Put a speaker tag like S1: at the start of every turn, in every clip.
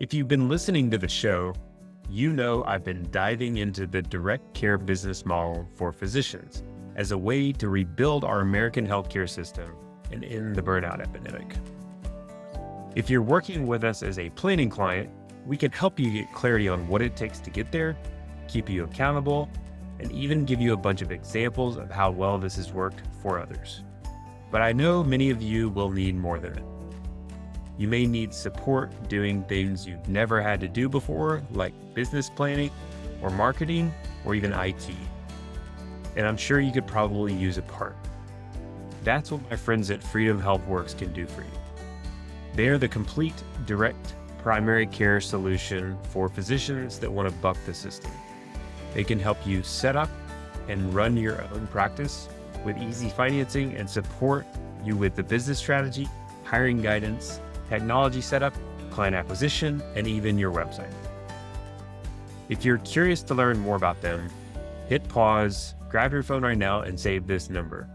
S1: If you've been listening to the show, you know I've been diving into the direct care business model for physicians as a way to rebuild our American healthcare system and end the burnout epidemic. If you're working with us as a planning client, we can help you get clarity on what it takes to get there, keep you accountable, and even give you a bunch of examples of how well this has worked for others. But I know many of you will need more than it. You may need support doing things you've never had to do before, like business planning or marketing or even IT. And I'm sure you could probably use a part. That's what my friends at Freedom Health Works can do for you. They are the complete, direct primary care solution for physicians that want to buck the system. They can help you set up and run your own practice with easy financing and support you with the business strategy, hiring guidance, technology setup, client acquisition, and even your website. If you're curious to learn more about them, hit pause, grab your phone right now, and save this number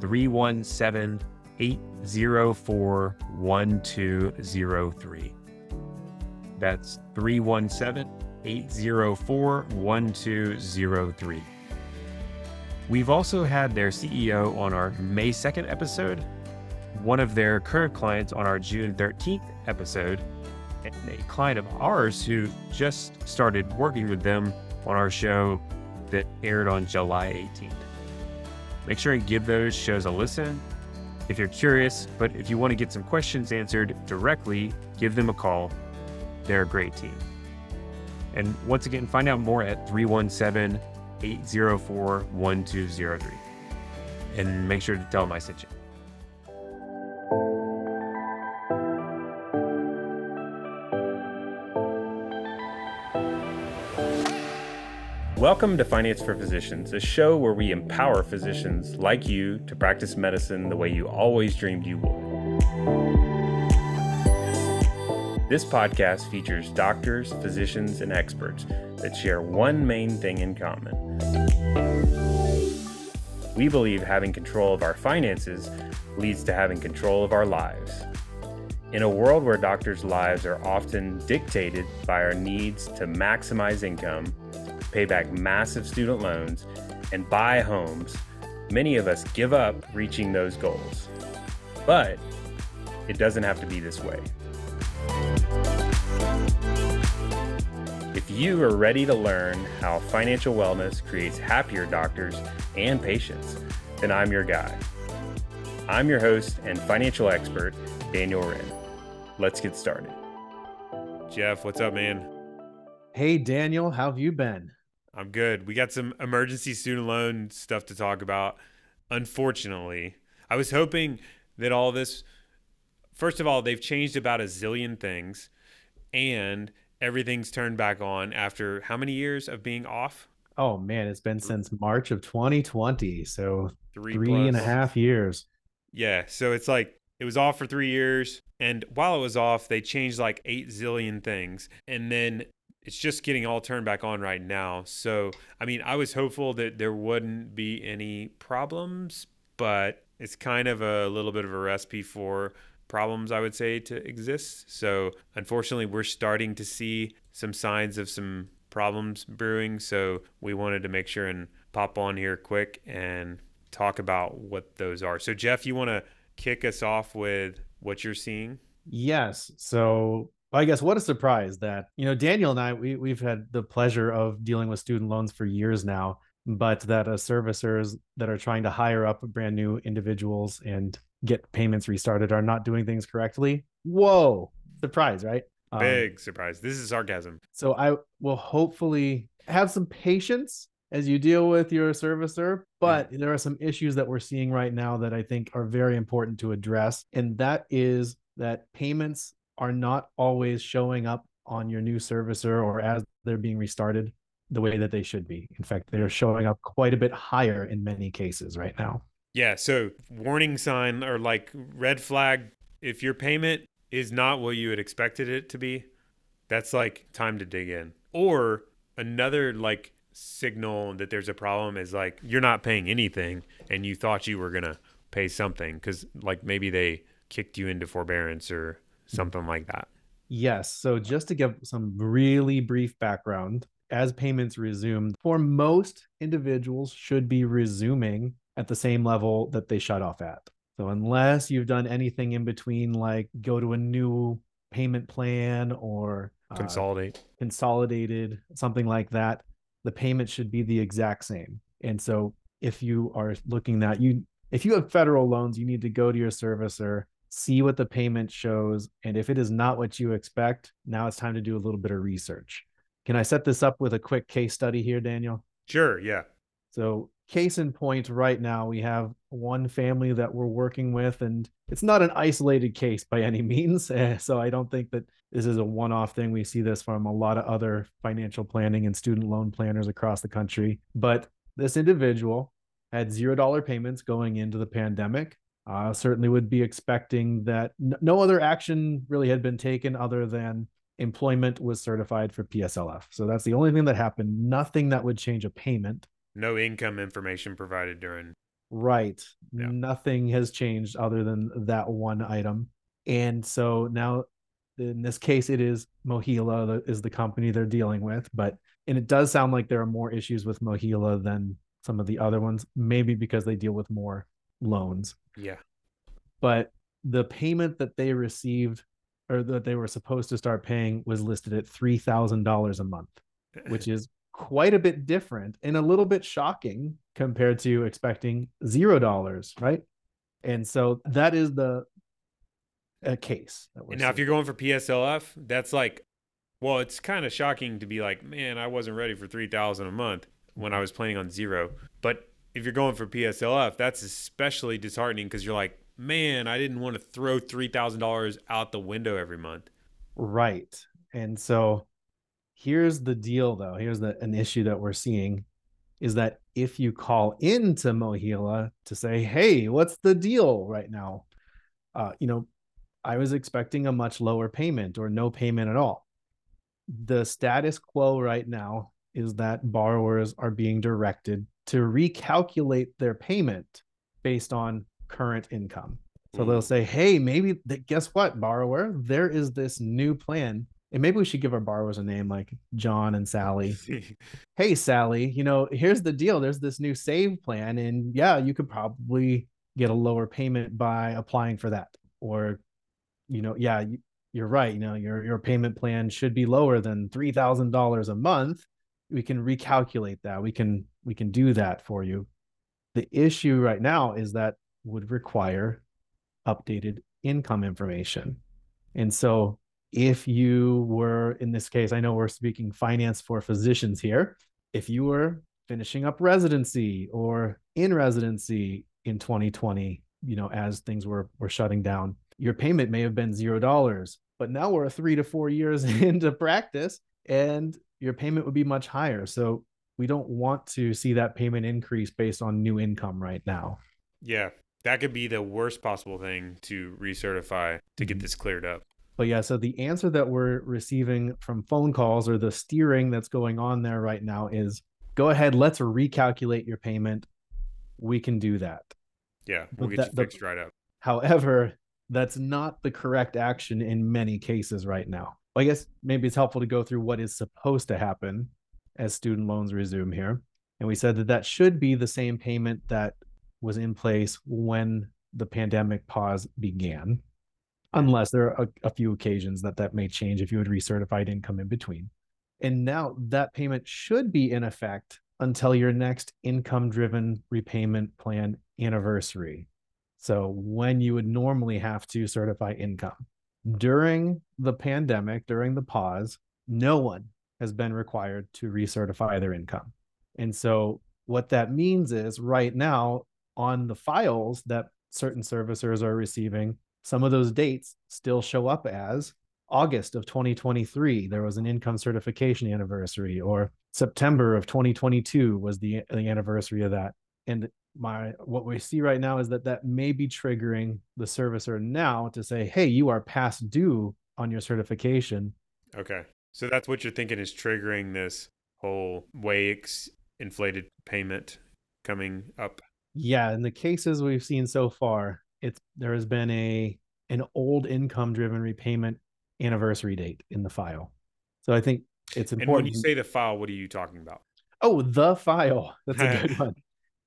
S1: 317 804 1203. That's 317 804 1203. We've also had their CEO on our May 2nd episode, one of their current clients on our June 13th episode, and a client of ours who just started working with them on our show that aired on July 18th. Make sure and give those shows a listen if you're curious, but if you want to get some questions answered directly, give them a call. They're a great team. And once again, find out more at 317 804 1203. And make sure to tell them I sent you. Welcome to Finance for Physicians, a show where we empower physicians like you to practice medicine the way you always dreamed you would. This podcast features doctors, physicians, and experts that share one main thing in common. We believe having control of our finances leads to having control of our lives. In a world where doctors' lives are often dictated by our needs to maximize income, pay back massive student loans, and buy homes, many of us give up reaching those goals. But it doesn't have to be this way. If you are ready to learn how financial wellness creates happier doctors and patients, then I'm your guy. I'm your host and financial expert, Daniel Wrenne. Let's get started. Jeff, what's up, man?
S2: Hey, Daniel, how have you been?
S1: I'm good. We got some emergency student loan stuff to talk about. Unfortunately, I was hoping that all this, first of all, they've changed about a zillion things and everything's turned back on after how many years of being off?
S2: Oh, man, it's been since March of 2020. So three, three and a half years.
S1: Yeah. So it's like it was off for three years. And while it was off, they changed like eight zillion things. And then it's just getting all turned back on right now. So, I mean, I was hopeful that there wouldn't be any problems, but it's kind of a little bit of a recipe for problems, I would say, to exist. So, unfortunately, we're starting to see some signs of some problems brewing. So, we wanted to make sure and pop on here quick and talk about what those are. So, Jeff, you want to kick us off with what you're seeing?
S2: Yes. So, I guess what a surprise that you know Daniel and I we we've had the pleasure of dealing with student loans for years now, but that uh, servicers that are trying to hire up brand new individuals and get payments restarted are not doing things correctly. Whoa, surprise, right?
S1: Um, Big surprise. This is sarcasm.
S2: So I will hopefully have some patience as you deal with your servicer, but yeah. there are some issues that we're seeing right now that I think are very important to address, and that is that payments are not always showing up on your new servicer or as they're being restarted the way that they should be. In fact, they're showing up quite a bit higher in many cases right now.
S1: Yeah. So, warning sign or like red flag if your payment is not what you had expected it to be, that's like time to dig in. Or another like signal that there's a problem is like you're not paying anything and you thought you were going to pay something because like maybe they kicked you into forbearance or something like that.
S2: Yes. So just to give some really brief background, as payments resume, for most individuals should be resuming at the same level that they shut off at. So unless you've done anything in between, like go to a new payment plan or
S3: uh, consolidate,
S2: consolidated, something like that, the payment should be the exact same. And so if you are looking that you, if you have federal loans, you need to go to your servicer, see what the payment shows. And if it is not what you expect, now it's time to do a little bit of research. Can I set this up with a quick case study here, Daniel?
S3: Sure. Yeah.
S2: So, case in point, right now, we have one family that we're working with, and it's not an isolated case by any means. Eh, so, I don't think that this is a one off thing. We see this from a lot of other financial planning and student loan planners across the country. But this individual had zero dollar payments going into the pandemic. Uh, certainly would be expecting that no other action really had been taken other than employment was certified for PSLF. So that's the only thing that happened. Nothing that would change a payment.
S3: No income information provided during.
S2: Right. Yeah. Nothing has changed other than that one item. And so now in this case, it is MOHELA that is the company they're dealing with. But and it does sound like there are more issues with MOHELA than some of the other ones, maybe because they deal with more loans.
S3: Yeah.
S2: But the payment that they received or that they were supposed to start paying was listed at $3,000 a month, which is quite a bit different and a little bit shocking compared to expecting zero dollars, right? And so that is the a case.
S3: now, seeing. if you're going for PSLF, that's like, well, it's kind of shocking to be like, man, I wasn't ready for three thousand a month when I was planning on zero. But if you're going for PSLF, that's especially disheartening because you're like, man, I didn't want to throw $3,000 out the window every month.
S2: Right. And so here's the deal though. Here's the an issue that we're seeing is that if you call into MOHELA to say, "Hey, what's the deal right now?" Uh, you know, I was expecting a much lower payment or no payment at all. The status quo right now is that borrowers are being directed to recalculate their payment based on current income. So they'll mm. say, hey, maybe guess what, borrower? There is this new plan. And maybe we should give our borrowers a name like John and Sally. hey, Sally, you know, here's the deal. There's this new save plan. And yeah, you could probably get a lower payment by applying for that. Or, you know, yeah, you're right. You know, your, your payment plan should be lower than $3,000 a month. We can recalculate that. We can, we can do that for you. The issue right now is that would require updated income information. And so, if you were in this case, I know we're speaking finance for physicians here. If you were finishing up residency or in residency in 2020, you know, as things were were shutting down, your payment may have been zero dollars. But now we're three to four years into practice, and your payment would be much higher. So we don't want to see that payment increase based on new income right now.
S3: Yeah, that could be the worst possible thing to recertify to get mm-hmm. this cleared up.
S2: But yeah, so the answer that we're receiving from phone calls or the steering that's going on there right now is go ahead, let's recalculate your payment. We can do that.
S3: Yeah, we'll but get that, you fixed the, right up.
S2: However, that's not the correct action in many cases right now. Well, I guess maybe it's helpful to go through what is supposed to happen as student loans resume here. And we said that that should be the same payment that was in place when the pandemic pause began, unless there are a, a few occasions that that may change if you had recertified income in between. And now that payment should be in effect until your next income driven repayment plan anniversary. So, when you would normally have to certify income. During the pandemic, during the pause, no one has been required to recertify their income. And so, what that means is right now, on the files that certain servicers are receiving, some of those dates still show up as August of 2023, there was an income certification anniversary, or September of 2022 was the, the anniversary of that. And my what we see right now is that that may be triggering the servicer now to say, "Hey, you are past due on your certification."
S3: Okay, so that's what you're thinking is triggering this whole way inflated payment coming up
S2: yeah in the cases we've seen so far it's there has been a an old income driven repayment anniversary date in the file. So I think it's important.
S3: And when you say the file, what are you talking about?
S2: Oh, the file. That's a good one.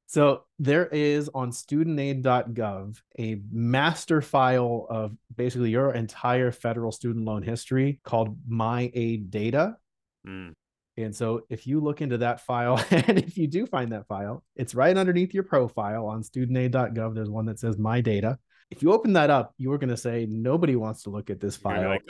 S2: So there is on studentaid.gov a master file of basically your entire federal student loan history called My Aid Data. Mm. And so if you look into that file, and if you do find that file, it's right underneath your profile on studentaid.gov. There's one that says My Data. If you open that up, you are going to say nobody wants to look at this file. Like,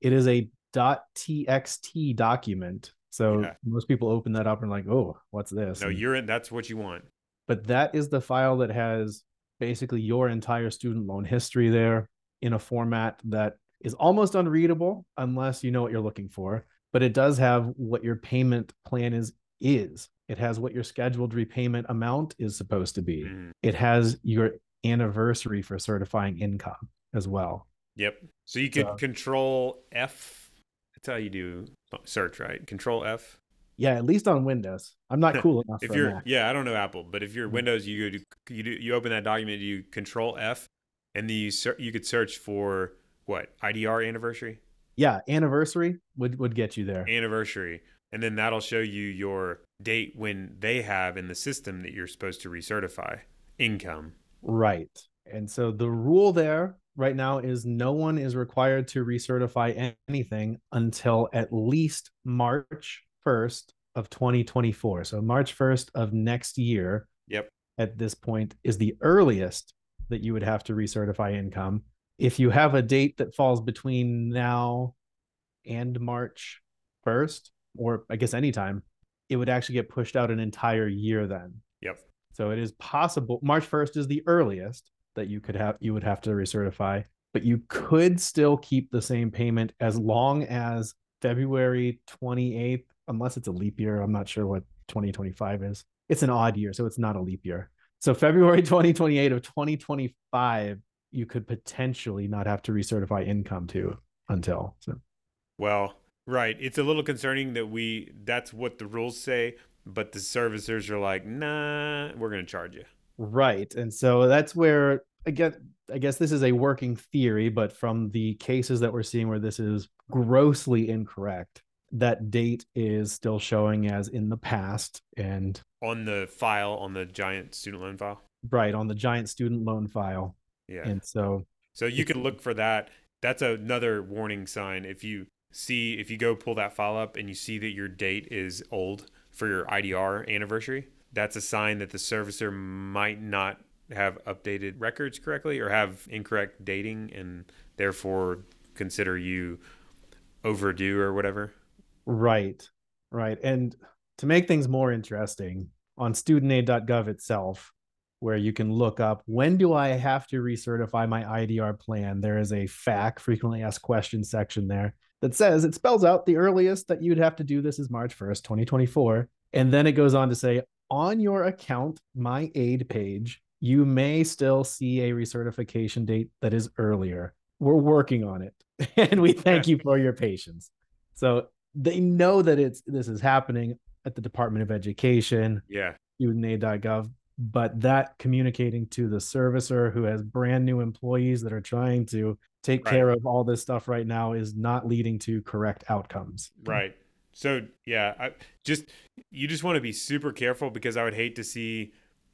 S2: it is a .txt document. So yeah. most people open that up and like, oh, what's this?
S3: No,
S2: and,
S3: you're in. That's what you want.
S2: But that is the file that has basically your entire student loan history there in a format that is almost unreadable unless you know what you're looking for. But it does have what your payment plan is is. It has what your scheduled repayment amount is supposed to be. Mm. It has your anniversary for certifying income as well.
S3: Yep. So you could so, control F. That's how you do search, right? Control F.
S2: Yeah, at least on Windows. I'm not cool enough.
S3: if you're, yeah, I don't know Apple, but if you're mm-hmm. Windows, you go you do, you open that document, you Control F, and then you you could search for what IDR anniversary.
S2: Yeah, anniversary would would get you there.
S3: Anniversary, and then that'll show you your date when they have in the system that you're supposed to recertify income.
S2: Right, and so the rule there right now is no one is required to recertify anything until at least March 1st of 2024. So March 1st of next year.
S3: Yep.
S2: At this point is the earliest that you would have to recertify income. If you have a date that falls between now and March 1st, or I guess anytime, it would actually get pushed out an entire year then.
S3: Yep.
S2: So it is possible March 1st is the earliest that you could have you would have to recertify, but you could still keep the same payment as long as February 28th unless it's a leap year. I'm not sure what 2025 is. It's an odd year, so it's not a leap year. So February 2028 of 2025, you could potentially not have to recertify income to until. So,
S3: well, right. It's a little concerning that we that's what the rules say, but the servicers are like, nah, we're going to charge you.
S2: Right, and so that's where again, I guess this is a working theory, but from the cases that we're seeing where this is grossly incorrect, that date is still showing as in the past and
S3: on the file on the giant student loan file?
S2: Right on the giant student loan file.
S3: Yeah.
S2: And so
S3: so you can look for that. That's another warning sign. If you see if you go pull that file up and you see that your date is old for your idr anniversary that's a sign that the servicer might not have updated records correctly or have incorrect dating and therefore consider you overdue or whatever
S2: Right. Right. And to make things more interesting, on studentaid.gov itself, where you can look up when do I have to recertify my IDR plan, there is a FAQ, frequently asked questions section there that says it spells out the earliest that you'd have to do this is March 1st, 2024. And then it goes on to say on your account, my aid page, you may still see a recertification date that is earlier. We're working on it and we thank you for your patience. So they know that it's this is happening at the Department of Education,
S3: yeah,
S2: studentaid.gov, but that communicating to the servicer who has brand new employees that are trying to take right. care of all this stuff right now is not leading to correct outcomes.
S3: Right. So yeah, I just you just want to be super careful because I would hate to see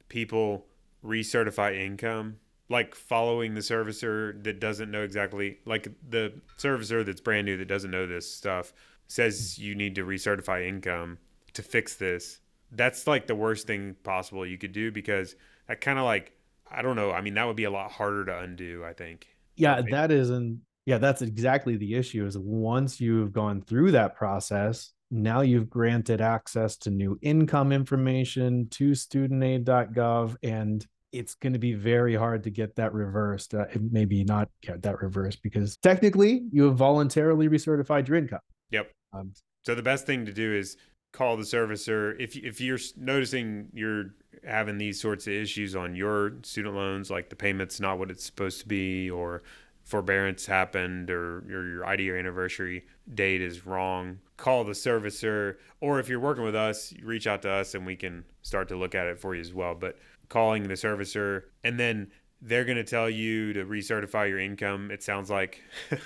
S3: people recertify income like following the servicer that doesn't know exactly like the servicer that's brand new that doesn't know this stuff says you need to recertify income to fix this, that's like the worst thing possible you could do because that kind of like I don't know. I mean, that would be a lot harder to undo. I think.
S2: Yeah, that isn't. Yeah, that's exactly the issue. Is once you've gone through that process, now you've granted access to new income information to studentaid.gov, and it's going to be very hard to get that reversed. Uh, maybe not get that reversed because technically you have voluntarily recertified your income.
S3: Yep. Um, so the best thing to do is call the servicer if if you're noticing you're having these sorts of issues on your student loans, like the payment's not what it's supposed to be, or forbearance happened, or your your or anniversary date is wrong. Call the servicer, or if you're working with us, reach out to us and we can start to look at it for you as well. But calling the servicer and then they're going to tell you to recertify your income. It sounds like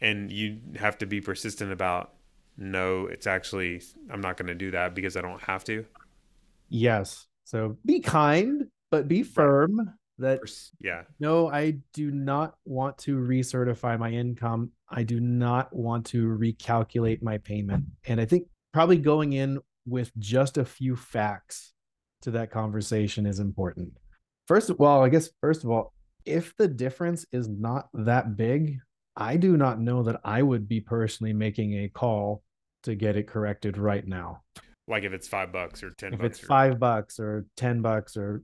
S3: and you have to be persistent about no, it's actually I'm not going to do that because I don't have to.
S2: Yes. So be kind, but be firm that
S3: yeah.
S2: No, I do not want to recertify my income. I do not want to recalculate my payment. And I think probably going in with just a few facts to that conversation is important. First of all, I guess first of all, if the difference is not that big, I do not know that I would be personally making a call to get it corrected right now.
S3: Like if it's five bucks or ten.
S2: If
S3: bucks
S2: it's
S3: or...
S2: five bucks or ten bucks or,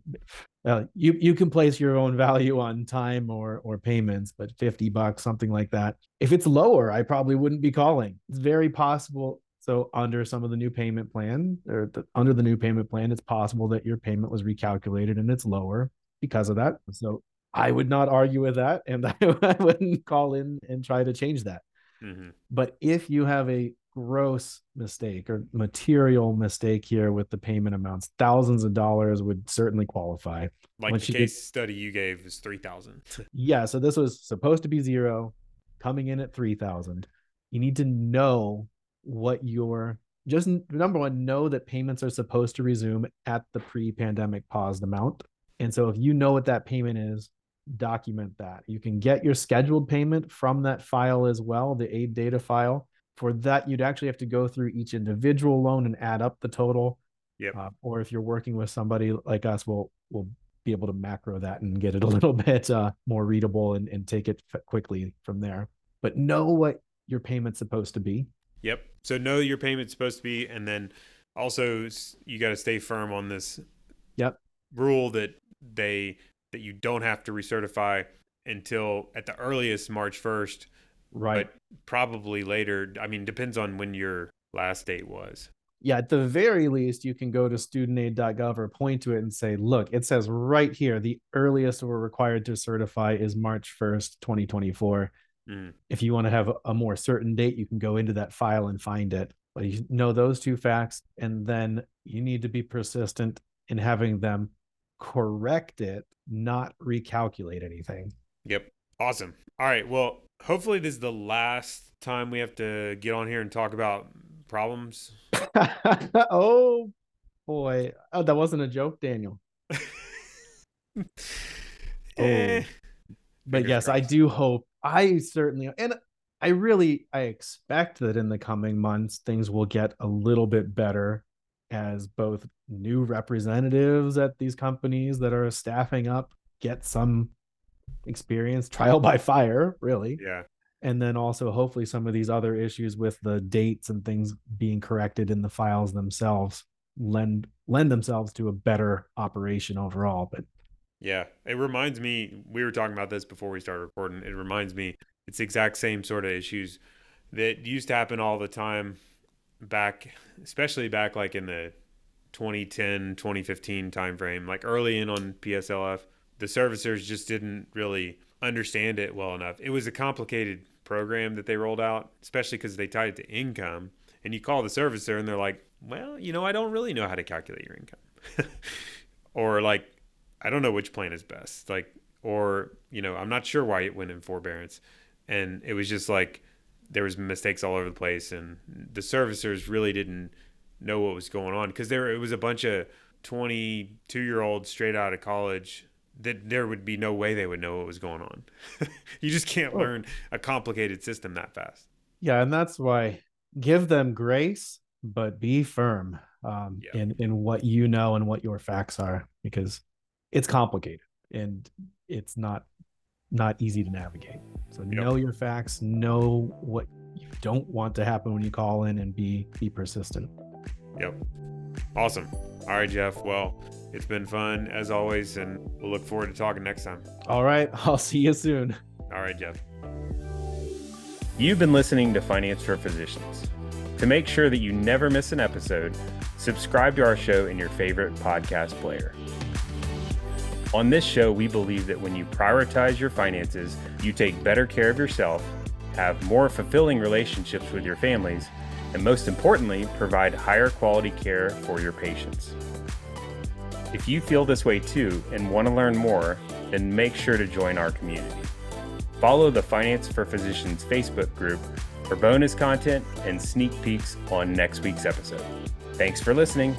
S2: well, you you can place your own value on time or or payments, but fifty bucks, something like that. If it's lower, I probably wouldn't be calling. It's very possible. So under some of the new payment plan or the, under the new payment plan, it's possible that your payment was recalculated and it's lower because of that. So I would not argue with that, and I, I wouldn't call in and try to change that. Mm-hmm. But if you have a gross mistake or material mistake here with the payment amounts. Thousands of dollars would certainly qualify.
S3: Like Once the case study you gave is three thousand.
S2: yeah, so this was supposed to be zero, coming in at three thousand. You need to know what your just number one know that payments are supposed to resume at the pre-pandemic paused amount. And so if you know what that payment is, document that. You can get your scheduled payment from that file as well, the aid data file for that you'd actually have to go through each individual loan and add up the total.
S3: Yep. Uh,
S2: or if you're working with somebody like us we'll we'll be able to macro that and get it a little bit uh, more readable and, and take it quickly from there. But know what your payment's supposed to be.
S3: Yep. So know your payment's supposed to be and then also you got to stay firm on this
S2: yep.
S3: rule that they that you don't have to recertify until at the earliest march 1st
S2: Right. But
S3: probably later. I mean, depends on when your last date was.
S2: Yeah, at the very least, you can go to studentaid.gov or point to it and say, look, it says right here, the earliest we're required to certify is March 1st, 2024. Mm. If you want to have a more certain date, you can go into that file and find it. But you know those two facts, and then you need to be persistent in having them correct it, not recalculate anything.
S3: Yep. Awesome. All right. Well, hopefully this is the last time we have to get on here and talk about problems.
S2: oh boy. Oh, that wasn't a joke, Daniel. eh. oh. But yes, I do hope I certainly and I really I expect that in the coming months things will get a little bit better as both new representatives at these companies that are staffing up get some experience, trial by fire, really.
S3: Yeah.
S2: And then also hopefully some of these other issues with the dates and things being corrected in the files themselves lend lend themselves to a better operation overall. But
S3: yeah, it reminds me we were talking about this before we started recording. It reminds me it's the exact same sort of issues that used to happen all the time back especially back like in the 2010 2015 timeframe like early in on PSLF the servicers just didn't really understand it well enough. It was a complicated program that they rolled out, especially because they tied it to income. And you call the servicer and they're like, well, you know, I don't really know how to calculate your income. or like, I don't know which plan is best. Like, or, you know, I'm not sure why it went in forbearance. And it was just like, there was mistakes all over the place and the servicers really didn't know what was going on because there it was a bunch of 22 year olds straight out of college that there would be no way they would know what was going on. you just can't learn a complicated system that fast.
S2: Yeah, and that's why give them grace, but be firm um, yeah. in in what you know and what your facts are, because it's complicated and it's not not easy to navigate. So yep. know your facts, know what you don't want to happen when you call in, and be be persistent.
S3: Yep. Awesome. All right, Jeff. Well, it's been fun as always, and we'll look forward to talking next time.
S2: All right. I'll see you soon.
S3: All right, Jeff. You've been listening to Finance for Physicians. To make sure that you never miss an episode, subscribe to our show in your favorite podcast player. On this show, we believe that when you prioritize your finances, you take better care of yourself, have more fulfilling relationships with your families, and most importantly, provide higher quality care for your patients. If you feel this way too and want to learn more, then make sure to join our community.
S4: follow the Finance for Physicians Facebook group for bonus content and sneak peeks on next week's episode. Thanks for listening.